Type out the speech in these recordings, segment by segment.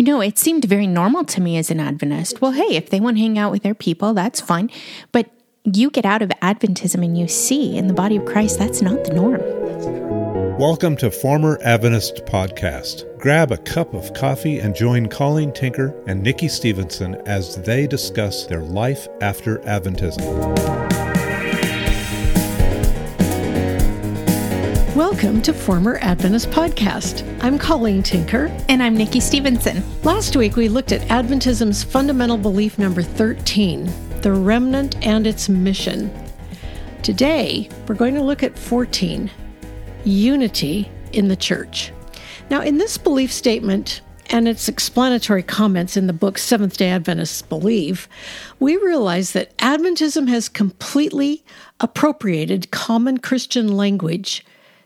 You know, it seemed very normal to me as an Adventist. Well, hey, if they want to hang out with their people, that's fine. But you get out of Adventism and you see in the body of Christ that's not the norm. Welcome to Former Adventist Podcast. Grab a cup of coffee and join Colleen Tinker and Nikki Stevenson as they discuss their life after Adventism. Welcome to Former Adventist Podcast. I'm Colleen Tinker. And I'm Nikki Stevenson. Last week we looked at Adventism's fundamental belief number 13 the remnant and its mission. Today we're going to look at 14 unity in the church. Now, in this belief statement, and its explanatory comments in the book Seventh day Adventists Believe, we realize that Adventism has completely appropriated common Christian language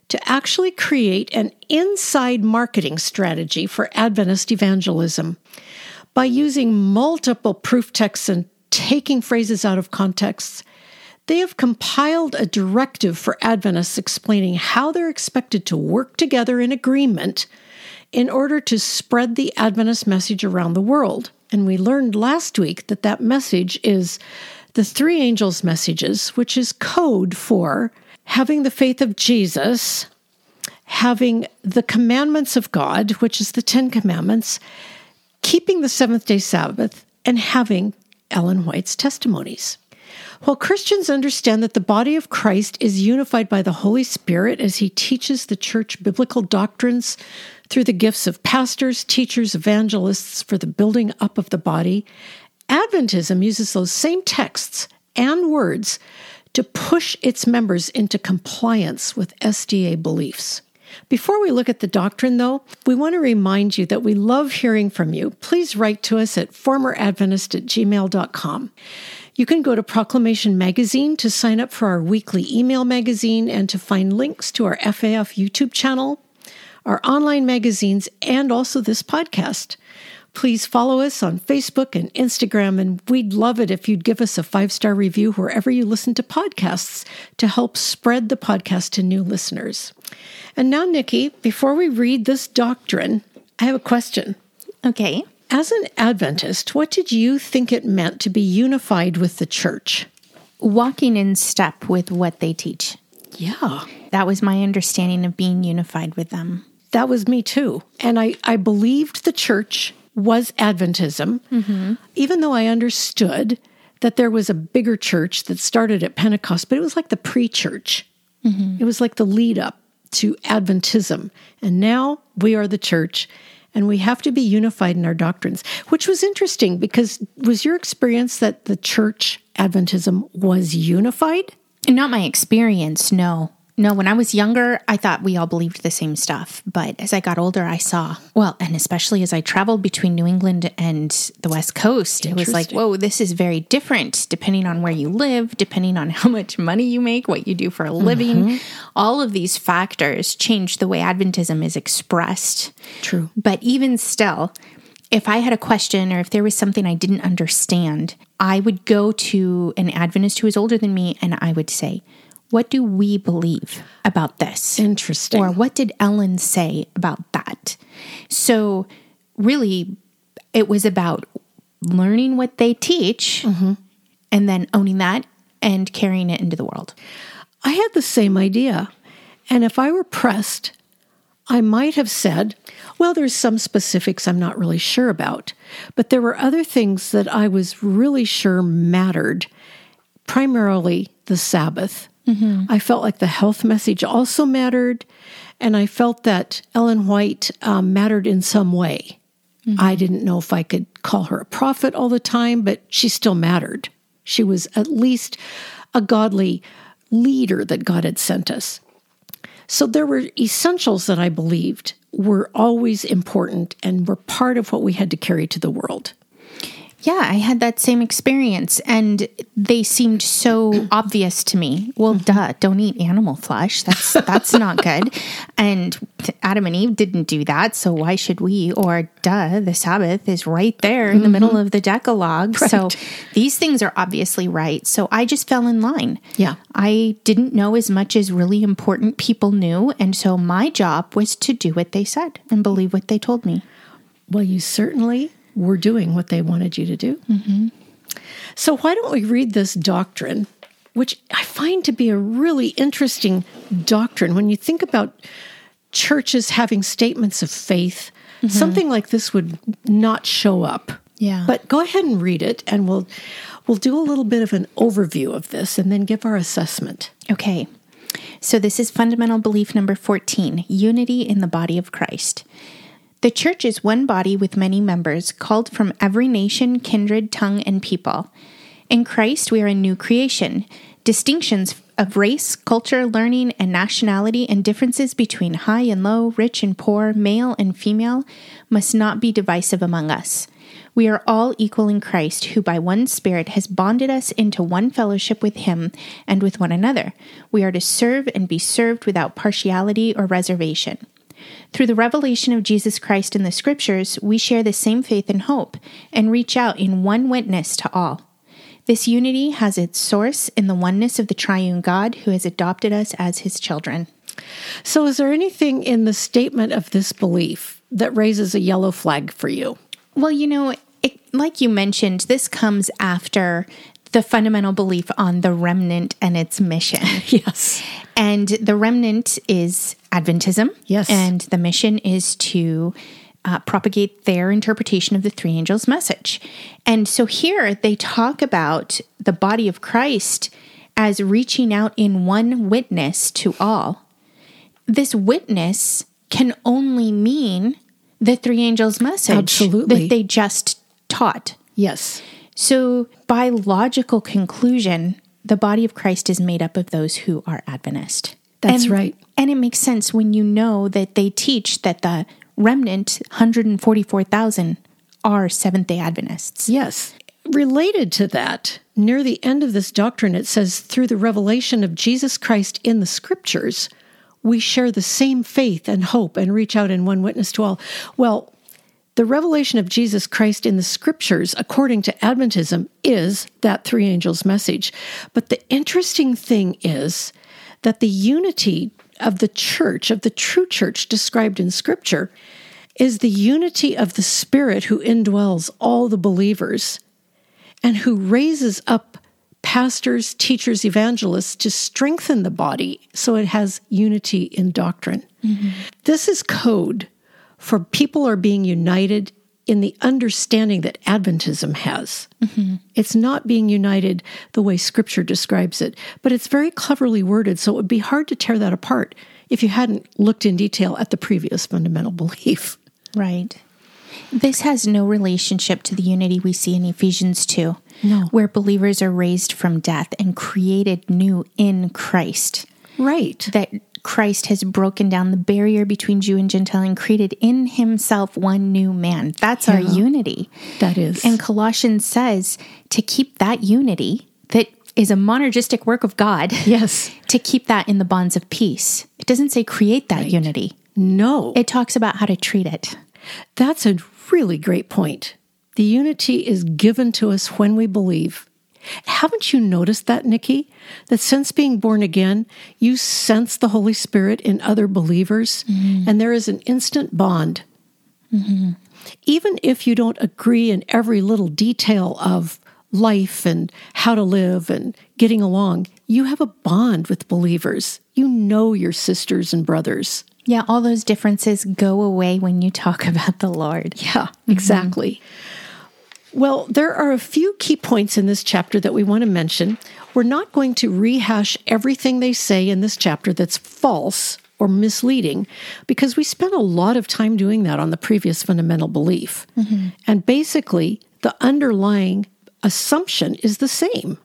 to actually create an inside marketing strategy for Adventist evangelism. By using multiple proof texts and taking phrases out of context, they have compiled a directive for Adventists explaining how they're expected to work together in agreement in order to spread the Adventist message around the world. And we learned last week that that message is the three angels' messages, which is code for having the faith of Jesus, having the commandments of God, which is the Ten Commandments, keeping the seventh day Sabbath, and having Ellen White's testimonies. While Christians understand that the body of Christ is unified by the Holy Spirit as he teaches the church biblical doctrines through the gifts of pastors, teachers, evangelists for the building up of the body, Adventism uses those same texts and words to push its members into compliance with SDA beliefs. Before we look at the doctrine, though, we want to remind you that we love hearing from you. Please write to us at formeradventist at gmail.com. You can go to Proclamation Magazine to sign up for our weekly email magazine and to find links to our FAF YouTube channel, our online magazines, and also this podcast. Please follow us on Facebook and Instagram, and we'd love it if you'd give us a five star review wherever you listen to podcasts to help spread the podcast to new listeners. And now, Nikki, before we read this doctrine, I have a question. Okay. As an Adventist, what did you think it meant to be unified with the church? Walking in step with what they teach. Yeah. That was my understanding of being unified with them. That was me too. And I, I believed the church was Adventism, mm-hmm. even though I understood that there was a bigger church that started at Pentecost, but it was like the pre church. Mm-hmm. It was like the lead up to Adventism. And now we are the church and we have to be unified in our doctrines, which was interesting because was your experience that the church Adventism was unified? Not my experience, no. No, when I was younger, I thought we all believed the same stuff. But as I got older, I saw, well, and especially as I traveled between New England and the West Coast, it was like, whoa, this is very different depending on where you live, depending on how much money you make, what you do for a living. Mm-hmm. All of these factors change the way Adventism is expressed. True. But even still, if I had a question or if there was something I didn't understand, I would go to an Adventist who was older than me and I would say, what do we believe about this? Interesting. Or what did Ellen say about that? So, really, it was about learning what they teach mm-hmm. and then owning that and carrying it into the world. I had the same idea. And if I were pressed, I might have said, well, there's some specifics I'm not really sure about, but there were other things that I was really sure mattered, primarily the Sabbath Mm-hmm. I felt like the health message also mattered, and I felt that Ellen White um, mattered in some way. Mm-hmm. I didn't know if I could call her a prophet all the time, but she still mattered. She was at least a godly leader that God had sent us. So there were essentials that I believed were always important and were part of what we had to carry to the world. Yeah, I had that same experience and they seemed so obvious to me. Well, mm-hmm. duh, don't eat animal flesh. That's that's not good. And Adam and Eve didn't do that, so why should we? Or duh, the Sabbath is right there in mm-hmm. the middle of the Decalogue. Right. So these things are obviously right. So I just fell in line. Yeah. I didn't know as much as really important people knew, and so my job was to do what they said and believe what they told me. Well, you certainly were doing what they wanted you to do. Mm-hmm. So, why don't we read this doctrine, which I find to be a really interesting doctrine when you think about churches having statements of faith? Mm-hmm. Something like this would not show up. Yeah. But go ahead and read it and we'll we'll do a little bit of an overview of this and then give our assessment. Okay. So this is fundamental belief number 14, unity in the body of Christ. The church is one body with many members, called from every nation, kindred, tongue, and people. In Christ, we are a new creation. Distinctions of race, culture, learning, and nationality, and differences between high and low, rich and poor, male and female, must not be divisive among us. We are all equal in Christ, who by one Spirit has bonded us into one fellowship with Him and with one another. We are to serve and be served without partiality or reservation. Through the revelation of Jesus Christ in the Scriptures, we share the same faith and hope and reach out in one witness to all. This unity has its source in the oneness of the triune God who has adopted us as his children. So, is there anything in the statement of this belief that raises a yellow flag for you? Well, you know, it, like you mentioned, this comes after the fundamental belief on the remnant and its mission. yes. And the remnant is Adventism. Yes. And the mission is to uh, propagate their interpretation of the three angels' message. And so here they talk about the body of Christ as reaching out in one witness to all. This witness can only mean the three angels' message Absolutely. that they just taught. Yes. So, by logical conclusion, the body of Christ is made up of those who are Adventist. That's and, right. And it makes sense when you know that they teach that the remnant, 144,000, are Seventh day Adventists. Yes. Related to that, near the end of this doctrine, it says, through the revelation of Jesus Christ in the scriptures, we share the same faith and hope and reach out in one witness to all. Well, the revelation of Jesus Christ in the scriptures, according to Adventism, is that three angels message. But the interesting thing is that the unity of the church, of the true church described in scripture, is the unity of the Spirit who indwells all the believers and who raises up pastors, teachers, evangelists to strengthen the body so it has unity in doctrine. Mm-hmm. This is code for people are being united in the understanding that Adventism has. Mm-hmm. It's not being united the way Scripture describes it, but it's very cleverly worded, so it would be hard to tear that apart if you hadn't looked in detail at the previous fundamental belief. Right. This has no relationship to the unity we see in Ephesians 2, no. where believers are raised from death and created new in Christ. Right. That Christ has broken down the barrier between Jew and Gentile and created in himself one new man. That's yeah, our unity. That is. And Colossians says to keep that unity that is a monergistic work of God. Yes. To keep that in the bonds of peace. It doesn't say create that right. unity. No. It talks about how to treat it. That's a really great point. The unity is given to us when we believe. Haven't you noticed that, Nikki? That since being born again, you sense the Holy Spirit in other believers, mm-hmm. and there is an instant bond. Mm-hmm. Even if you don't agree in every little detail of life and how to live and getting along, you have a bond with believers. You know your sisters and brothers. Yeah, all those differences go away when you talk about the Lord. Yeah, exactly. Mm-hmm. Well, there are a few key points in this chapter that we want to mention. We're not going to rehash everything they say in this chapter that's false or misleading because we spent a lot of time doing that on the previous fundamental belief. Mm-hmm. And basically, the underlying assumption is the same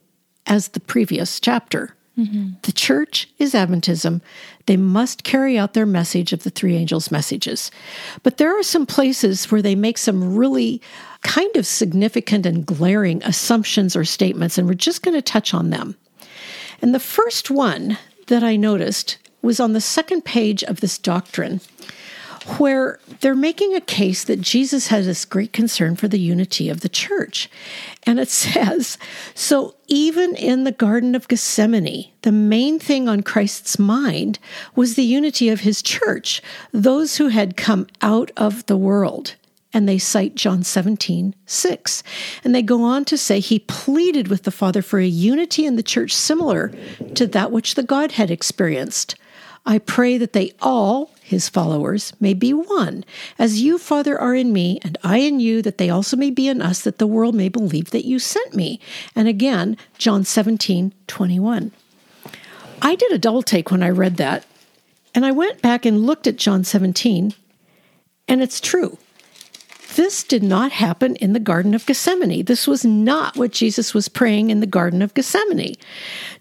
as the previous chapter. Mm-hmm. The church is Adventism. They must carry out their message of the three angels' messages. But there are some places where they make some really kind of significant and glaring assumptions or statements, and we're just going to touch on them. And the first one that I noticed was on the second page of this doctrine where they're making a case that Jesus has this great concern for the unity of the church. And it says, so even in the Garden of Gethsemane, the main thing on Christ's mind was the unity of his church, those who had come out of the world. And they cite John 17, 6. And they go on to say he pleaded with the Father for a unity in the church similar to that which the Godhead experienced. I pray that they all, his followers, may be one, as you, Father, are in me, and I in you, that they also may be in us, that the world may believe that you sent me. And again, John 17, 21. I did a double take when I read that, and I went back and looked at John 17, and it's true. This did not happen in the Garden of Gethsemane. This was not what Jesus was praying in the Garden of Gethsemane.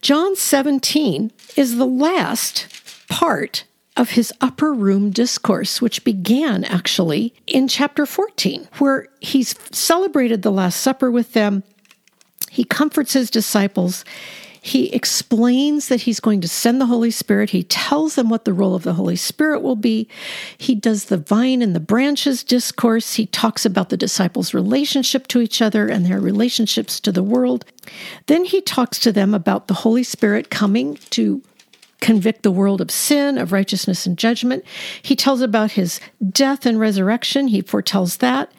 John 17 is the last part of his upper room discourse, which began actually in chapter 14, where he's celebrated the Last Supper with them. He comforts his disciples. He explains that he's going to send the Holy Spirit. He tells them what the role of the Holy Spirit will be. He does the vine and the branches discourse. He talks about the disciples' relationship to each other and their relationships to the world. Then he talks to them about the Holy Spirit coming to convict the world of sin, of righteousness and judgment. He tells about his death and resurrection. He foretells that.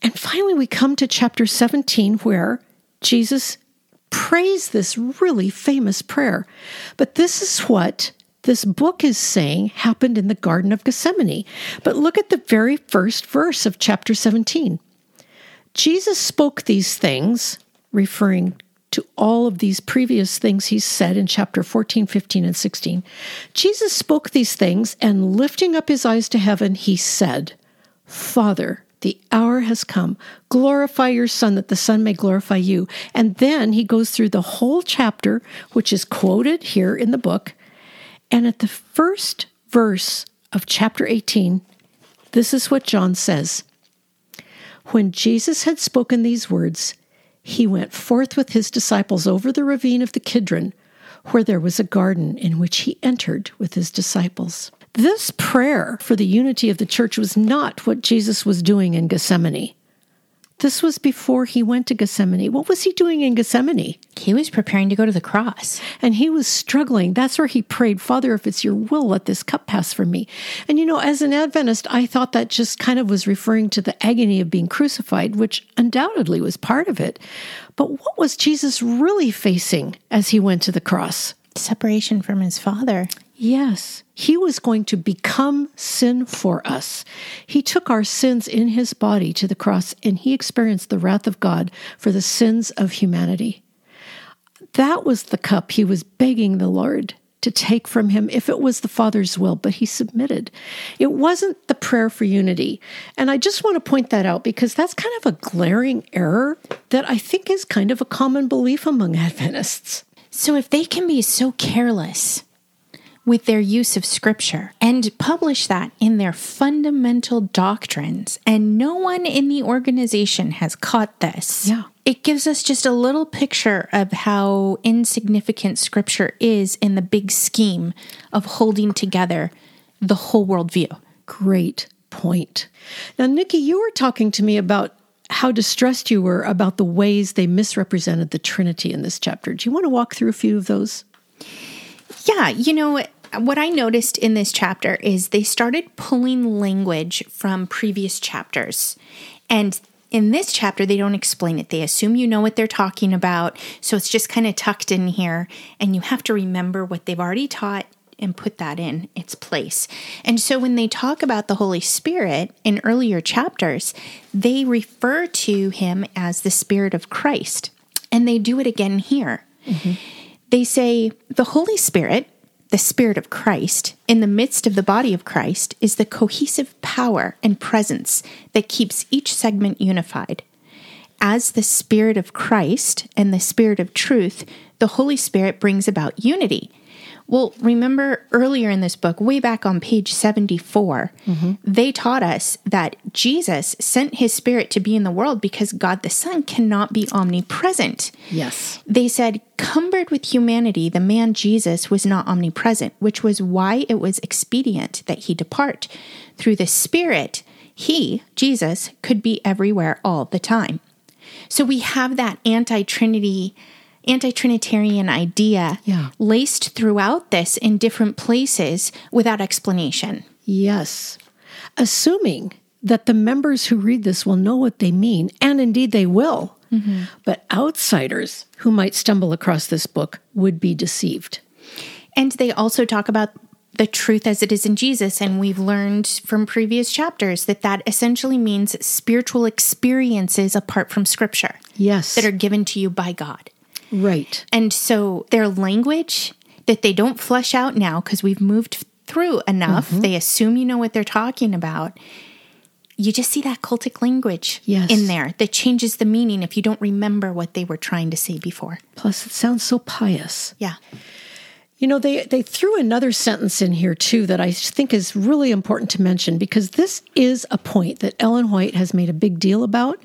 And finally, we come to chapter 17, where Jesus prays this really famous prayer. But this is what this book is saying happened in the Garden of Gethsemane. But look at the very first verse of chapter 17. Jesus spoke these things, referring to all of these previous things he said in chapter 14, 15, and 16. Jesus spoke these things, and lifting up his eyes to heaven, he said, Father, the hour has come. Glorify your Son, that the Son may glorify you. And then he goes through the whole chapter, which is quoted here in the book. And at the first verse of chapter 18, this is what John says When Jesus had spoken these words, he went forth with his disciples over the ravine of the Kidron, where there was a garden in which he entered with his disciples. This prayer for the unity of the church was not what Jesus was doing in Gethsemane. This was before he went to Gethsemane. What was he doing in Gethsemane? He was preparing to go to the cross. And he was struggling. That's where he prayed, Father, if it's your will, let this cup pass from me. And you know, as an Adventist, I thought that just kind of was referring to the agony of being crucified, which undoubtedly was part of it. But what was Jesus really facing as he went to the cross? Separation from his father. Yes, he was going to become sin for us. He took our sins in his body to the cross and he experienced the wrath of God for the sins of humanity. That was the cup he was begging the Lord to take from him if it was the Father's will, but he submitted. It wasn't the prayer for unity. And I just want to point that out because that's kind of a glaring error that I think is kind of a common belief among Adventists. So if they can be so careless with their use of scripture and publish that in their fundamental doctrines. And no one in the organization has caught this. Yeah. It gives us just a little picture of how insignificant scripture is in the big scheme of holding together the whole worldview. Great point. Now, Nikki, you were talking to me about how distressed you were about the ways they misrepresented the Trinity in this chapter. Do you want to walk through a few of those? Yeah, you know, what I noticed in this chapter is they started pulling language from previous chapters. And in this chapter, they don't explain it. They assume you know what they're talking about. So it's just kind of tucked in here. And you have to remember what they've already taught and put that in its place. And so when they talk about the Holy Spirit in earlier chapters, they refer to him as the Spirit of Christ. And they do it again here. Mm-hmm. They say the Holy Spirit, the Spirit of Christ, in the midst of the body of Christ, is the cohesive power and presence that keeps each segment unified. As the Spirit of Christ and the Spirit of truth, the Holy Spirit brings about unity well, remember earlier in this book, way back on page 74, mm-hmm. they taught us that Jesus sent his spirit to be in the world because God the Son cannot be omnipresent. Yes. They said, cumbered with humanity, the man Jesus was not omnipresent, which was why it was expedient that he depart. Through the Spirit, he, Jesus, could be everywhere all the time. So we have that anti Trinity anti Trinitarian idea yeah. laced throughout this in different places without explanation. Yes. Assuming that the members who read this will know what they mean, and indeed they will. Mm-hmm. But outsiders who might stumble across this book would be deceived. And they also talk about the truth as it is in Jesus. And we've learned from previous chapters that that essentially means spiritual experiences apart from scripture. Yes. That are given to you by God. Right. And so their language that they don't flesh out now because we've moved through enough, mm-hmm. they assume you know what they're talking about. You just see that cultic language yes. in there that changes the meaning if you don't remember what they were trying to say before. Plus, it sounds so pious. Yeah. You know, they, they threw another sentence in here too that I think is really important to mention because this is a point that Ellen White has made a big deal about.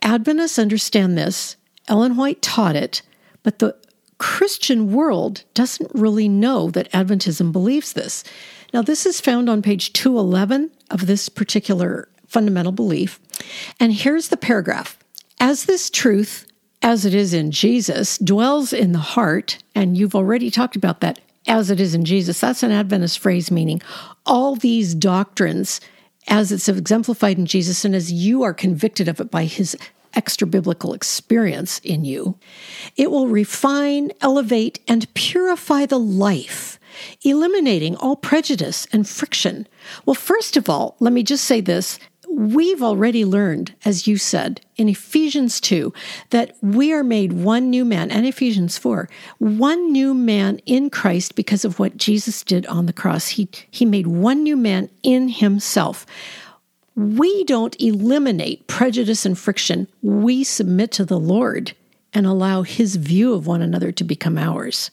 Adventists understand this. Ellen White taught it, but the Christian world doesn't really know that Adventism believes this. Now, this is found on page 211 of this particular fundamental belief. And here's the paragraph As this truth as it is in Jesus, dwells in the heart. And you've already talked about that, as it is in Jesus. That's an Adventist phrase meaning all these doctrines, as it's exemplified in Jesus, and as you are convicted of it by his extra biblical experience in you, it will refine, elevate, and purify the life, eliminating all prejudice and friction. Well, first of all, let me just say this we've already learned, as you said in Ephesians 2, that we are made one new man, and Ephesians 4, one new man in Christ because of what Jesus did on the cross. He, he made one new man in himself. We don't eliminate prejudice and friction. We submit to the Lord and allow his view of one another to become ours.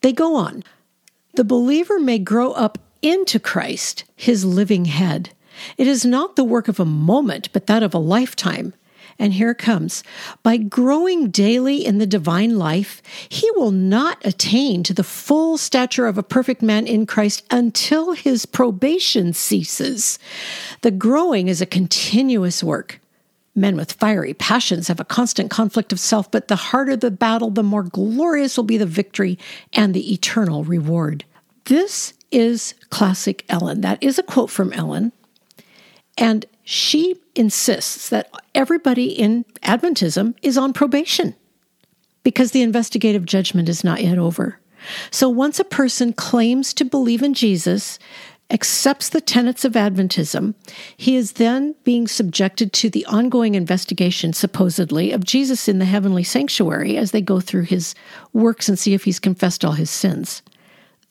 They go on. The believer may grow up into Christ, his living head. It is not the work of a moment, but that of a lifetime. And here comes. By growing daily in the divine life, he will not attain to the full stature of a perfect man in Christ until his probation ceases. The growing is a continuous work. Men with fiery passions have a constant conflict of self, but the harder the battle, the more glorious will be the victory and the eternal reward. This is classic Ellen. That is a quote from Ellen. And she insists that everybody in Adventism is on probation because the investigative judgment is not yet over. So once a person claims to believe in Jesus, accepts the tenets of Adventism, he is then being subjected to the ongoing investigation, supposedly, of Jesus in the heavenly sanctuary as they go through his works and see if he's confessed all his sins.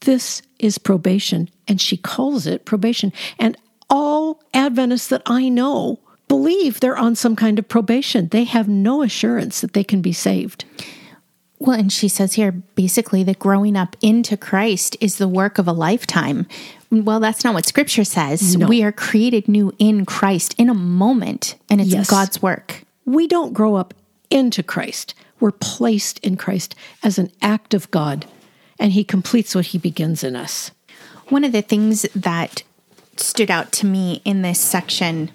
This is probation, and she calls it probation. And all Adventists that I know believe they're on some kind of probation. They have no assurance that they can be saved. Well, and she says here basically that growing up into Christ is the work of a lifetime. Well, that's not what scripture says. No. We are created new in Christ in a moment, and it's yes. God's work. We don't grow up into Christ, we're placed in Christ as an act of God, and He completes what He begins in us. One of the things that stood out to me in this section.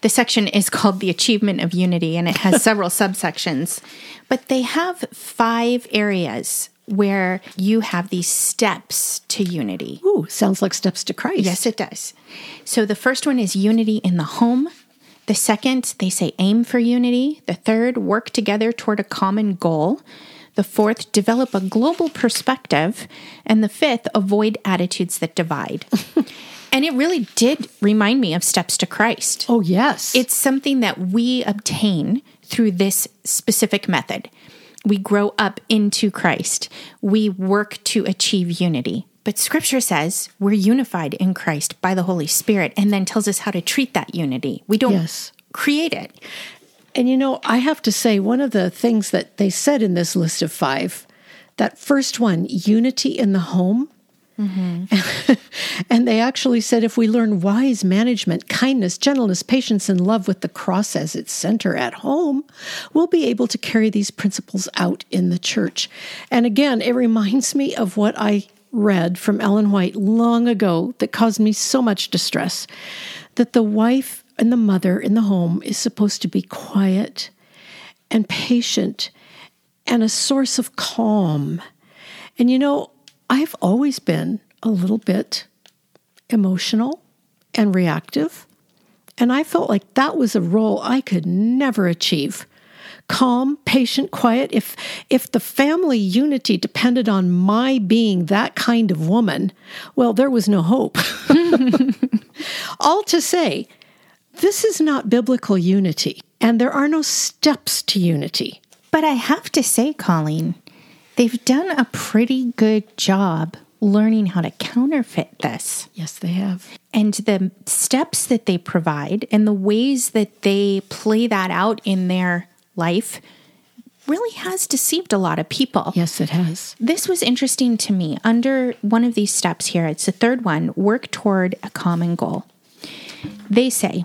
The section is called The Achievement of Unity and it has several subsections, but they have five areas where you have these steps to unity. Ooh, sounds like steps to Christ. Yes, it does. So the first one is unity in the home. The second, they say aim for unity. The third, work together toward a common goal. The fourth, develop a global perspective. And the fifth, avoid attitudes that divide. And it really did remind me of Steps to Christ. Oh, yes. It's something that we obtain through this specific method. We grow up into Christ, we work to achieve unity. But scripture says we're unified in Christ by the Holy Spirit and then tells us how to treat that unity. We don't yes. create it. And you know, I have to say, one of the things that they said in this list of five, that first one, unity in the home, Mm-hmm. and they actually said if we learn wise management, kindness, gentleness, patience, and love with the cross as its center at home, we'll be able to carry these principles out in the church. And again, it reminds me of what I read from Ellen White long ago that caused me so much distress that the wife and the mother in the home is supposed to be quiet and patient and a source of calm. And you know, I've always been a little bit emotional and reactive And I felt like that was a role I could never achieve. Calm, patient, quiet. If if the family unity depended on my being that kind of woman, well, there was no hope. All to say, this is not biblical unity, and there are no steps to unity. But I have to say, Colleen, they've done a pretty good job learning how to counterfeit this. Yes, they have. And the steps that they provide and the ways that they play that out in their life really has deceived a lot of people. Yes, it has. This was interesting to me. Under one of these steps here, it's the third one work toward a common goal. They say,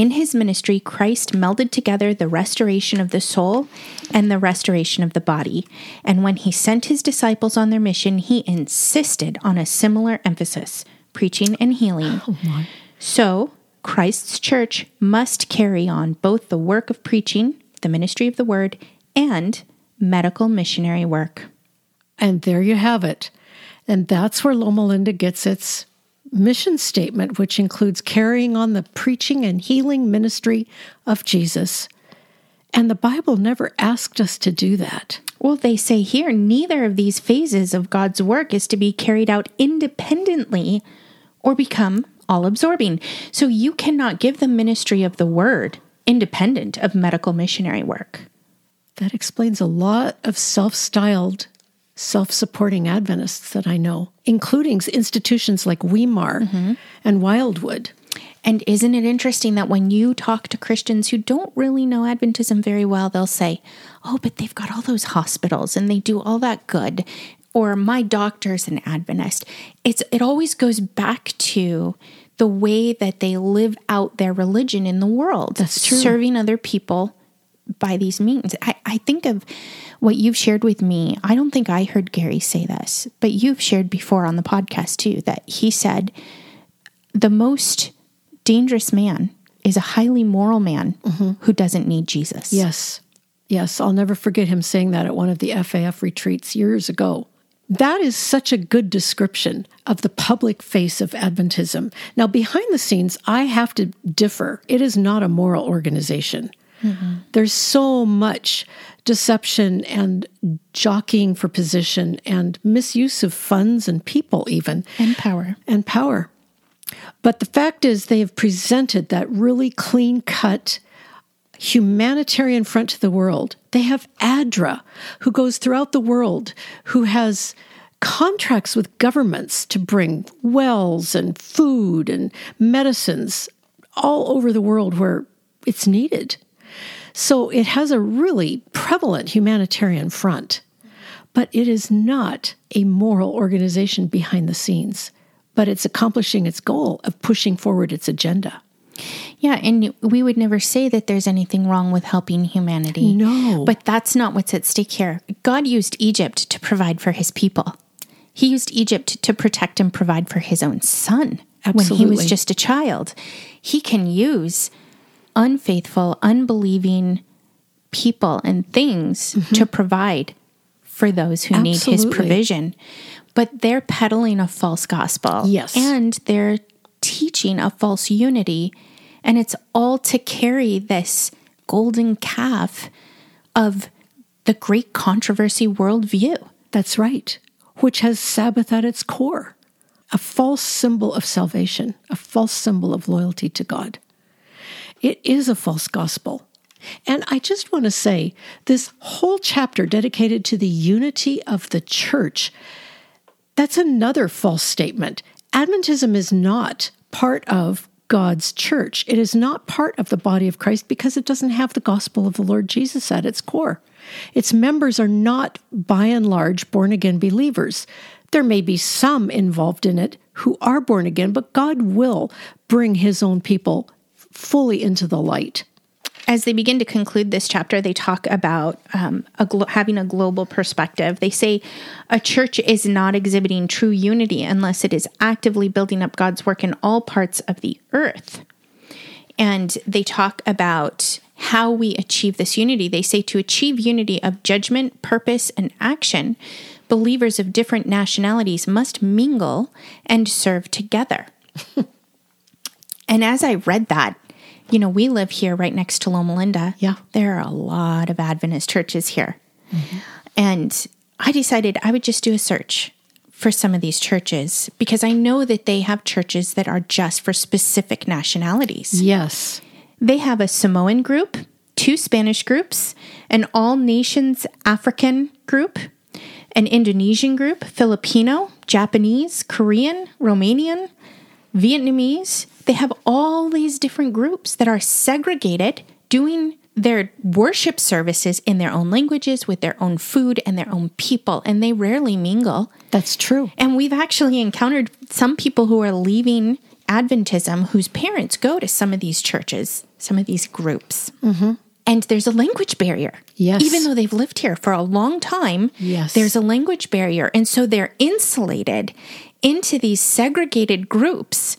in his ministry, Christ melded together the restoration of the soul and the restoration of the body. And when he sent his disciples on their mission, he insisted on a similar emphasis preaching and healing. Oh, so, Christ's church must carry on both the work of preaching, the ministry of the word, and medical missionary work. And there you have it. And that's where Loma Linda gets its mission statement, which includes carrying on the preaching and healing ministry of Jesus. And the Bible never asked us to do that. Well, they say here neither of these phases of God's work is to be carried out independently or become all absorbing. So you cannot give the ministry of the word independent of medical missionary work. That explains a lot of self styled, self supporting Adventists that I know, including institutions like Weimar Mm-hmm. and Wildwood. And isn't it interesting that when you talk to Christians who don't really know Adventism very well, they'll say, Oh, but they've got all those hospitals and they do all that good. Or my doctor's an Adventist. It's it always goes back to the way that they live out their religion in the world. That's true. Serving other people by these means. I, I think of what you've shared with me. I don't think I heard Gary say this, but you've shared before on the podcast too that he said the most dangerous man is a highly moral man mm-hmm. who doesn't need Jesus. Yes. Yes. I'll never forget him saying that at one of the FAF retreats years ago. That is such a good description of the public face of Adventism. Now, behind the scenes, I have to differ. It is not a moral organization. Mm-hmm. There's so much deception and jockeying for position and misuse of funds and people, even And power. and power. But the fact is, they have presented that really clean cut humanitarian front to the world. They have ADRA, who goes throughout the world, who has contracts with governments to bring wells and food and medicines all over the world where it's needed. So it has a really prevalent humanitarian front, but it is not a moral organization behind the scenes, but it's accomplishing its goal of pushing forward its agenda. Yeah, and we would never say that there's anything wrong with helping humanity. No. But that's not what's at stake here. God used Egypt to provide for his people. He used Egypt to protect and provide for his own son when he was just a child. He can use unfaithful, unbelieving people and things to provide for those who need his Mm-hmm. Provision. But they're peddling a false gospel. Yes. And they're teaching a false unity. And it's all to carry this golden calf of the great controversy worldview. That's right, which has Sabbath at its core a false symbol of salvation, a false symbol of loyalty to God. It is a false gospel. And I just want to say this whole chapter dedicated to the unity of the church, that's another false statement. Adventism is not part of God's church. It is not part of the body of Christ because it doesn't have the gospel of the Lord Jesus at its core. Its members are not, by and large, born again believers. There may be some involved in it who are born again, but God will bring his own people fully into the light. As they begin to conclude this chapter, they talk about um, a glo- having a global perspective. They say a church is not exhibiting true unity unless it is actively building up God's work in all parts of the earth. And they talk about how we achieve this unity. They say to achieve unity of judgment, purpose, and action, believers of different nationalities must mingle and serve together. and as I read that, You know, we live here right next to Loma Linda. Yeah. There are a lot of Adventist churches here. And I decided I would just do a search for some of these churches because I know that they have churches that are just for specific nationalities. Yes. They have a Samoan group, two Spanish groups, an all nations African group, an Indonesian group, Filipino, Japanese, Korean, Romanian, Vietnamese. They have all these different groups that are segregated doing their worship services in their own languages with their own food and their own people, and they rarely mingle. That's true. And we've actually encountered some people who are leaving Adventism whose parents go to some of these churches, some of these groups. Mm-hmm. And there's a language barrier. Yes. Even though they've lived here for a long time, Yes. there's a language barrier. And so they're insulated into these segregated groups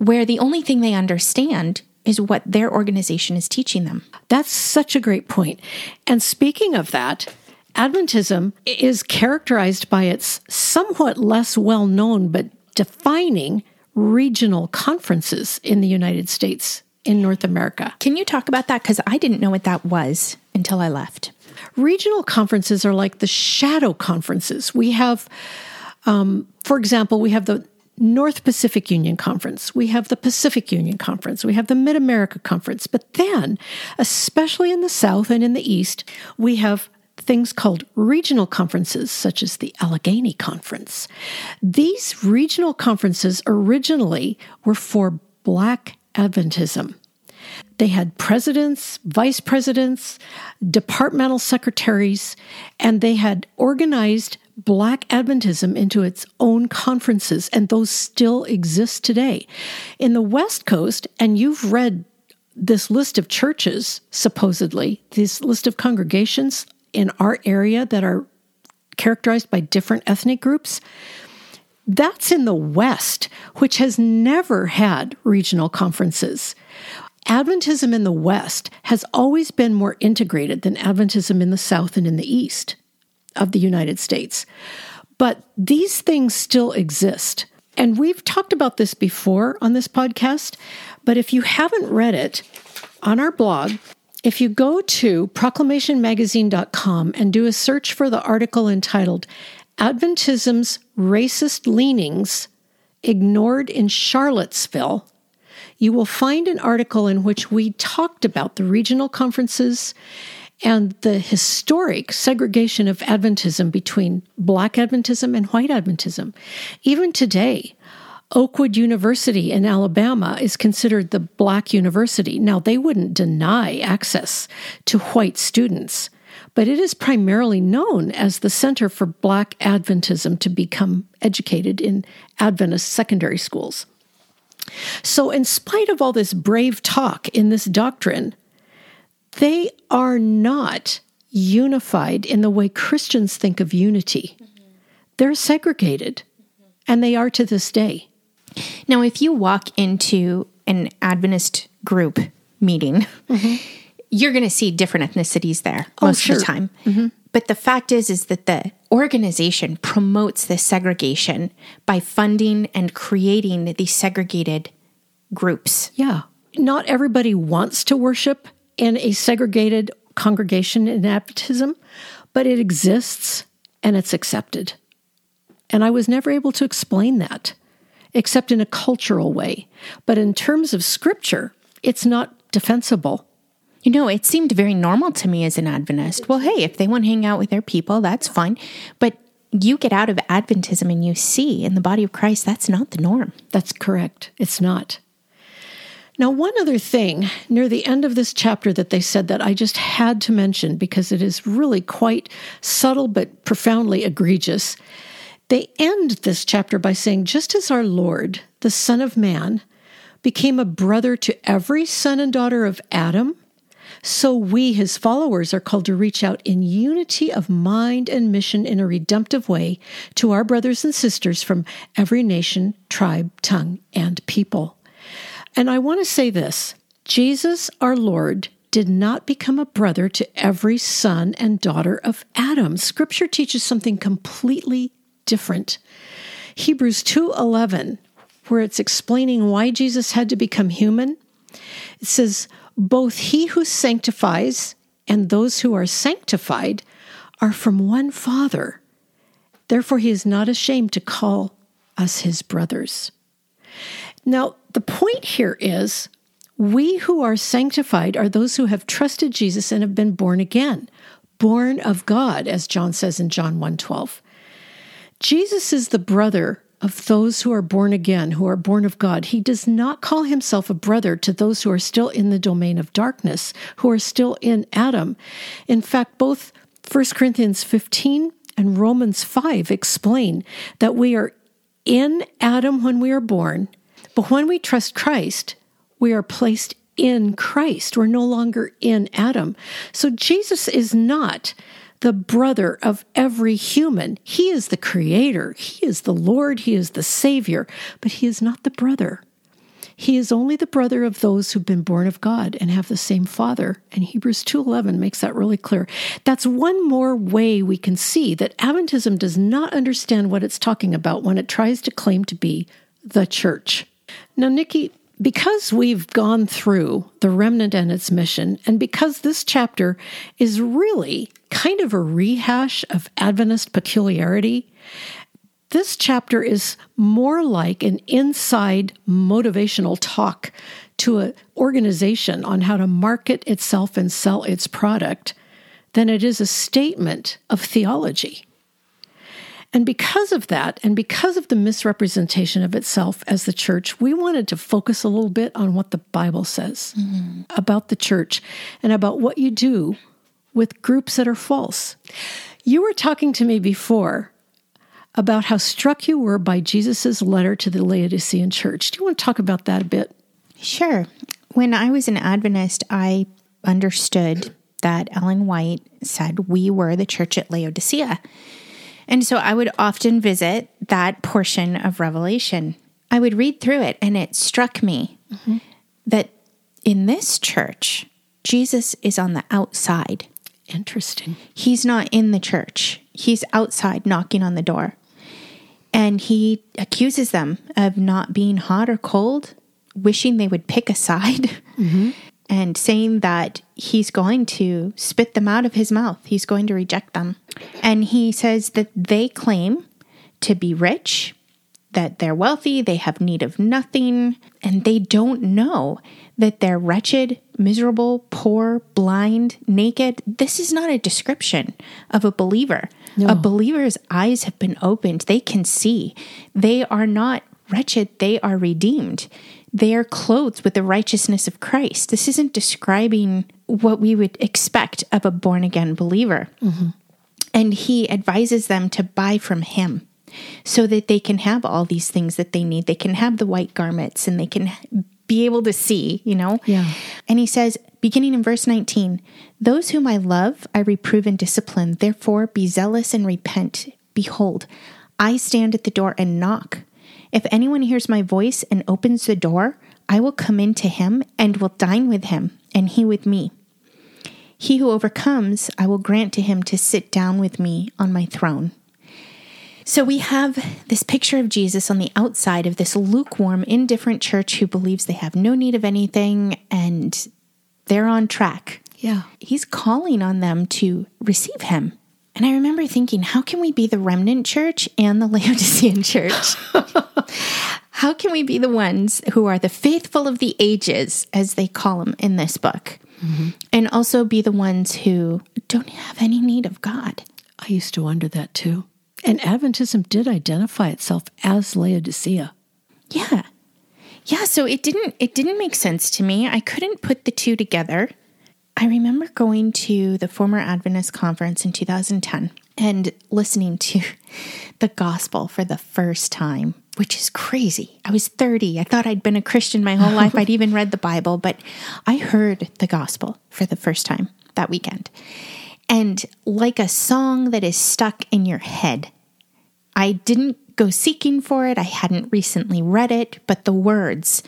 where the only thing they understand is what their organization is teaching them. That's such a great point. And speaking of that, Adventism is characterized by its somewhat less well known but defining regional conferences in the United States, in North America. Can you talk about that? Because I didn't know what that was until I left. Regional conferences are like the shadow conferences. We have, um, for example, we have the North Pacific Union Conference, we have the Pacific Union Conference, we have the Mid America Conference. But then, especially in the South and in the East, we have things called regional conferences, such as the Allegheny Conference. These regional conferences originally were for Black Adventism. They had presidents, vice presidents, departmental secretaries, and they had organized Black Adventism into its own conferences, and those still exist today. In the West Coast, and you've read this list of churches, supposedly, this list of congregations in our area that are characterized by different ethnic groups. That's in the West, which has never had regional conferences. Adventism in the West has always been more integrated than Adventism in the South and in the East of the United States. But these things still exist. And we've talked about this before on this podcast. But if you haven't read it on our blog, if you go to proclamationmagazine.com and do a search for the article entitled Adventism's Racist Leanings Ignored in Charlottesville, you will find an article in which we talked about the regional conferences and the historic segregation of Adventism between Black Adventism and White Adventism. Even today, Oakwood University in Alabama is considered the Black university. Now, they wouldn't deny access to white students, but it is primarily known as the Center for Black Adventism to become educated in Adventist secondary schools. So, in spite of all this brave talk in this doctrine, they are not unified in the way Christians think of unity. They're segregated, and they are to this day. Now, if you walk into an Adventist group meeting, mm-hmm. you're going to see different ethnicities there oh, most sure. of the time. Mm-hmm. But the fact is, is that the organization promotes this segregation by funding and creating these segregated groups. Yeah. Not everybody wants to worship in a segregated congregation in Adventism, but it exists and it's accepted. And I was never able to explain that except in a cultural way. But in terms of scripture, it's not defensible. You know, it seemed very normal to me as an Adventist. Well, hey, if they want to hang out with their people, that's fine. But you get out of Adventism and you see in the body of Christ, that's not the norm. That's correct. It's not. Now, one other thing near the end of this chapter that they said that I just had to mention because it is really quite subtle but profoundly egregious. They end this chapter by saying, just as our Lord, the Son of Man, became a brother to every son and daughter of Adam, so we, his followers, are called to reach out in unity of mind and mission in a redemptive way to our brothers and sisters from every nation, tribe, tongue, and people. And I want to say this Jesus, our Lord, did not become a brother to every son and daughter of Adam. Scripture teaches something completely different. Hebrews 2:11, where it's explaining why Jesus had to become human, It says, Both he who sanctifies and those who are sanctified are from one Father. Therefore, he is not ashamed to call us his brothers. Now, the point here is we who are sanctified are those who have trusted Jesus and have been born again, born of God, as John says in John 1:12. Jesus is the brother of those who are born again, who are born of God. He does not call himself a brother to those who are still in the domain of darkness, who are still in Adam. In fact, both 1 Corinthians 15 and Romans 5 explain that we are in Adam when we are born, but when we trust Christ, we are placed in Christ. We're no longer in Adam. So Jesus is not the brother of every human. He is the creator, He is the Lord, He is the Savior, but He is not the brother. He is only the brother of those who've been born of God and have the same father. And Hebrews 2:11 makes that really clear. That's one more way we can see that Adventism does not understand what it's talking about when it tries to claim to be the church. Now, Nikki, because we've gone through the remnant and its mission, and because this chapter is really kind of a rehash of Adventist peculiarity, this chapter is more like an inside motivational talk to an organization on how to market itself and sell its product than it is a statement of theology. And because of that, and because of the misrepresentation of itself as the church, we wanted to focus a little bit on what the Bible says mm-hmm. about the church and about what you do with groups that are false. You were talking to me before about how struck you were by Jesus' letter to the Laodicean church. Do you want to talk about that a bit? Sure. When I was an Adventist, I understood that Ellen White said we were the church at Laodicea. And so I would often visit that portion of Revelation. I would read through it, and it struck me mm-hmm. that in this church, Jesus is on the outside. Interesting. He's not in the church, he's outside knocking on the door. And he accuses them of not being hot or cold, wishing they would pick a side, mm-hmm. And saying that he's going to spit them out of his mouth. He's going to reject them. And he says that they claim to be rich, that they're wealthy, they have need of nothing, and they don't know that they're wretched, miserable, poor, blind, naked. This is not a description of a believer. No. A believer's eyes have been opened. They can see. They are not wretched, they are redeemed. They are clothed with the righteousness of Christ. This isn't describing what we would expect of a born again believer. Mm-hmm. And he advises them to buy from him so that they can have all these things that they need. They can have the white garments and they can be able to see, you know? Yeah. And he says, beginning in verse 19, Those whom I love, I reprove and discipline. Therefore, be zealous and repent. Behold, I stand at the door and knock. If anyone hears my voice and opens the door, I will come in to him and will dine with him, and he with me. He who overcomes, I will grant to him to sit down with me on my throne so we have this picture of Jesus on the outside of this lukewarm, indifferent church who believes they have no need of anything and they're on track. Yeah. He's calling on them to receive him. And I remember thinking, how can we be the remnant church and the Laodicean church? how can we be the ones who are the faithful of the ages, as they call them in this book, mm-hmm. and also be the ones who don't have any need of God? I used to wonder that too. And Adventism did identify itself as Laodicea. Yeah. Yeah, so it didn't it didn't make sense to me. I couldn't put the two together. I remember going to the former Adventist conference in 2010 and listening to the gospel for the first time, which is crazy. I was 30. I thought I'd been a Christian my whole life. I'd even read the Bible, but I heard the gospel for the first time that weekend. And like a song that is stuck in your head, I didn't go seeking for it. I hadn't recently read it, but the words,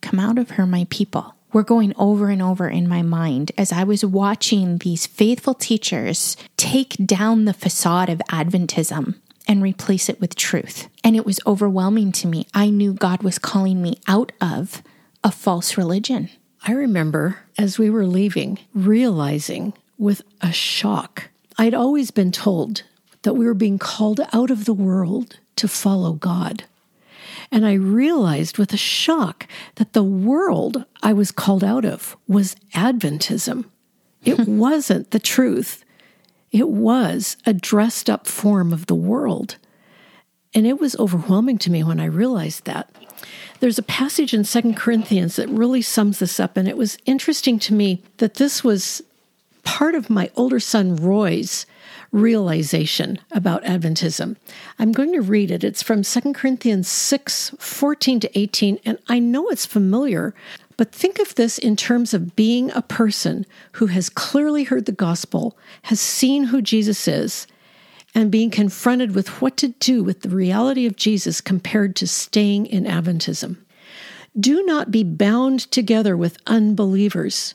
Come out of her, my people, were going over and over in my mind as I was watching these faithful teachers take down the facade of Adventism and replace it with truth. And it was overwhelming to me. I knew God was calling me out of a false religion. I remember as we were leaving, realizing with a shock, I'd always been told that we were being called out of the world to follow God. And I realized with a shock that the world I was called out of was Adventism. It wasn't the truth, it was a dressed up form of the world. And it was overwhelming to me when I realized that. There's a passage in Second Corinthians that really sums this up, and it was interesting to me that this was part of my older son Roy's realization about Adventism. I'm going to read it. It's from 2 Corinthians 6 14 to 18, and I know it's familiar, but think of this in terms of being a person who has clearly heard the gospel, has seen who Jesus is, and being confronted with what to do with the reality of Jesus compared to staying in Adventism. Do not be bound together with unbelievers.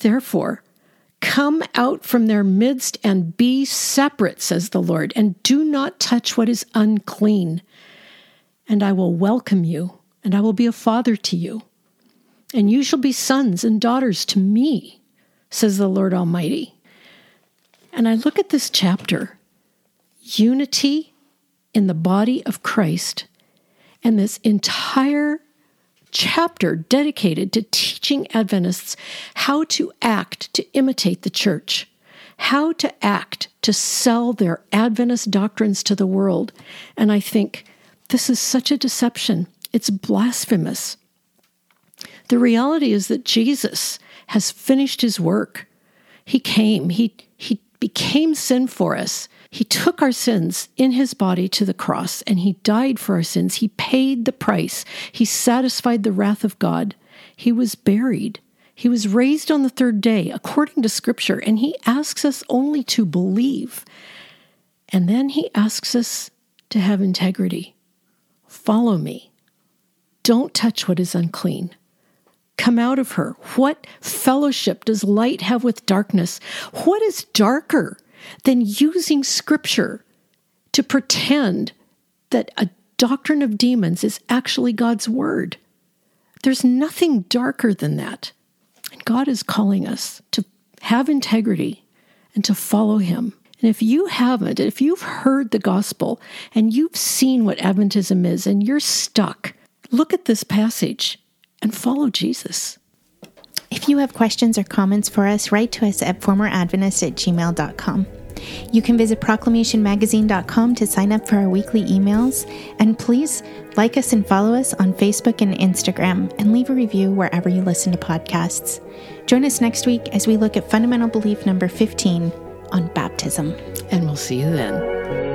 Therefore, come out from their midst and be separate, says the Lord, and do not touch what is unclean. And I will welcome you, and I will be a father to you. And you shall be sons and daughters to me, says the Lord Almighty. And I look at this chapter unity in the body of Christ, and this entire chapter dedicated to teaching Adventists how to act to imitate the church, how to act to sell their Adventist doctrines to the world. And I think this is such a deception. It's blasphemous. The reality is that Jesus has finished his work. He came, he, he became sin for us. He took our sins in his body to the cross and he died for our sins. He paid the price. He satisfied the wrath of God. He was buried. He was raised on the third day according to scripture, and he asks us only to believe. And then he asks us to have integrity. Follow me. Don't touch what is unclean. Come out of her. What fellowship does light have with darkness? What is darker than using scripture to pretend that a doctrine of demons is actually God's word. There's nothing darker than that. And God is calling us to have integrity and to follow Him. And if you haven't, if you've heard the gospel and you've seen what Adventism is and you're stuck, look at this passage and follow Jesus. If you have questions or comments for us, write to us at formeradventist at gmail.com. You can visit proclamationmagazine.com to sign up for our weekly emails. And please like us and follow us on Facebook and Instagram and leave a review wherever you listen to podcasts. Join us next week as we look at fundamental belief number 15 on baptism. And we'll see you then.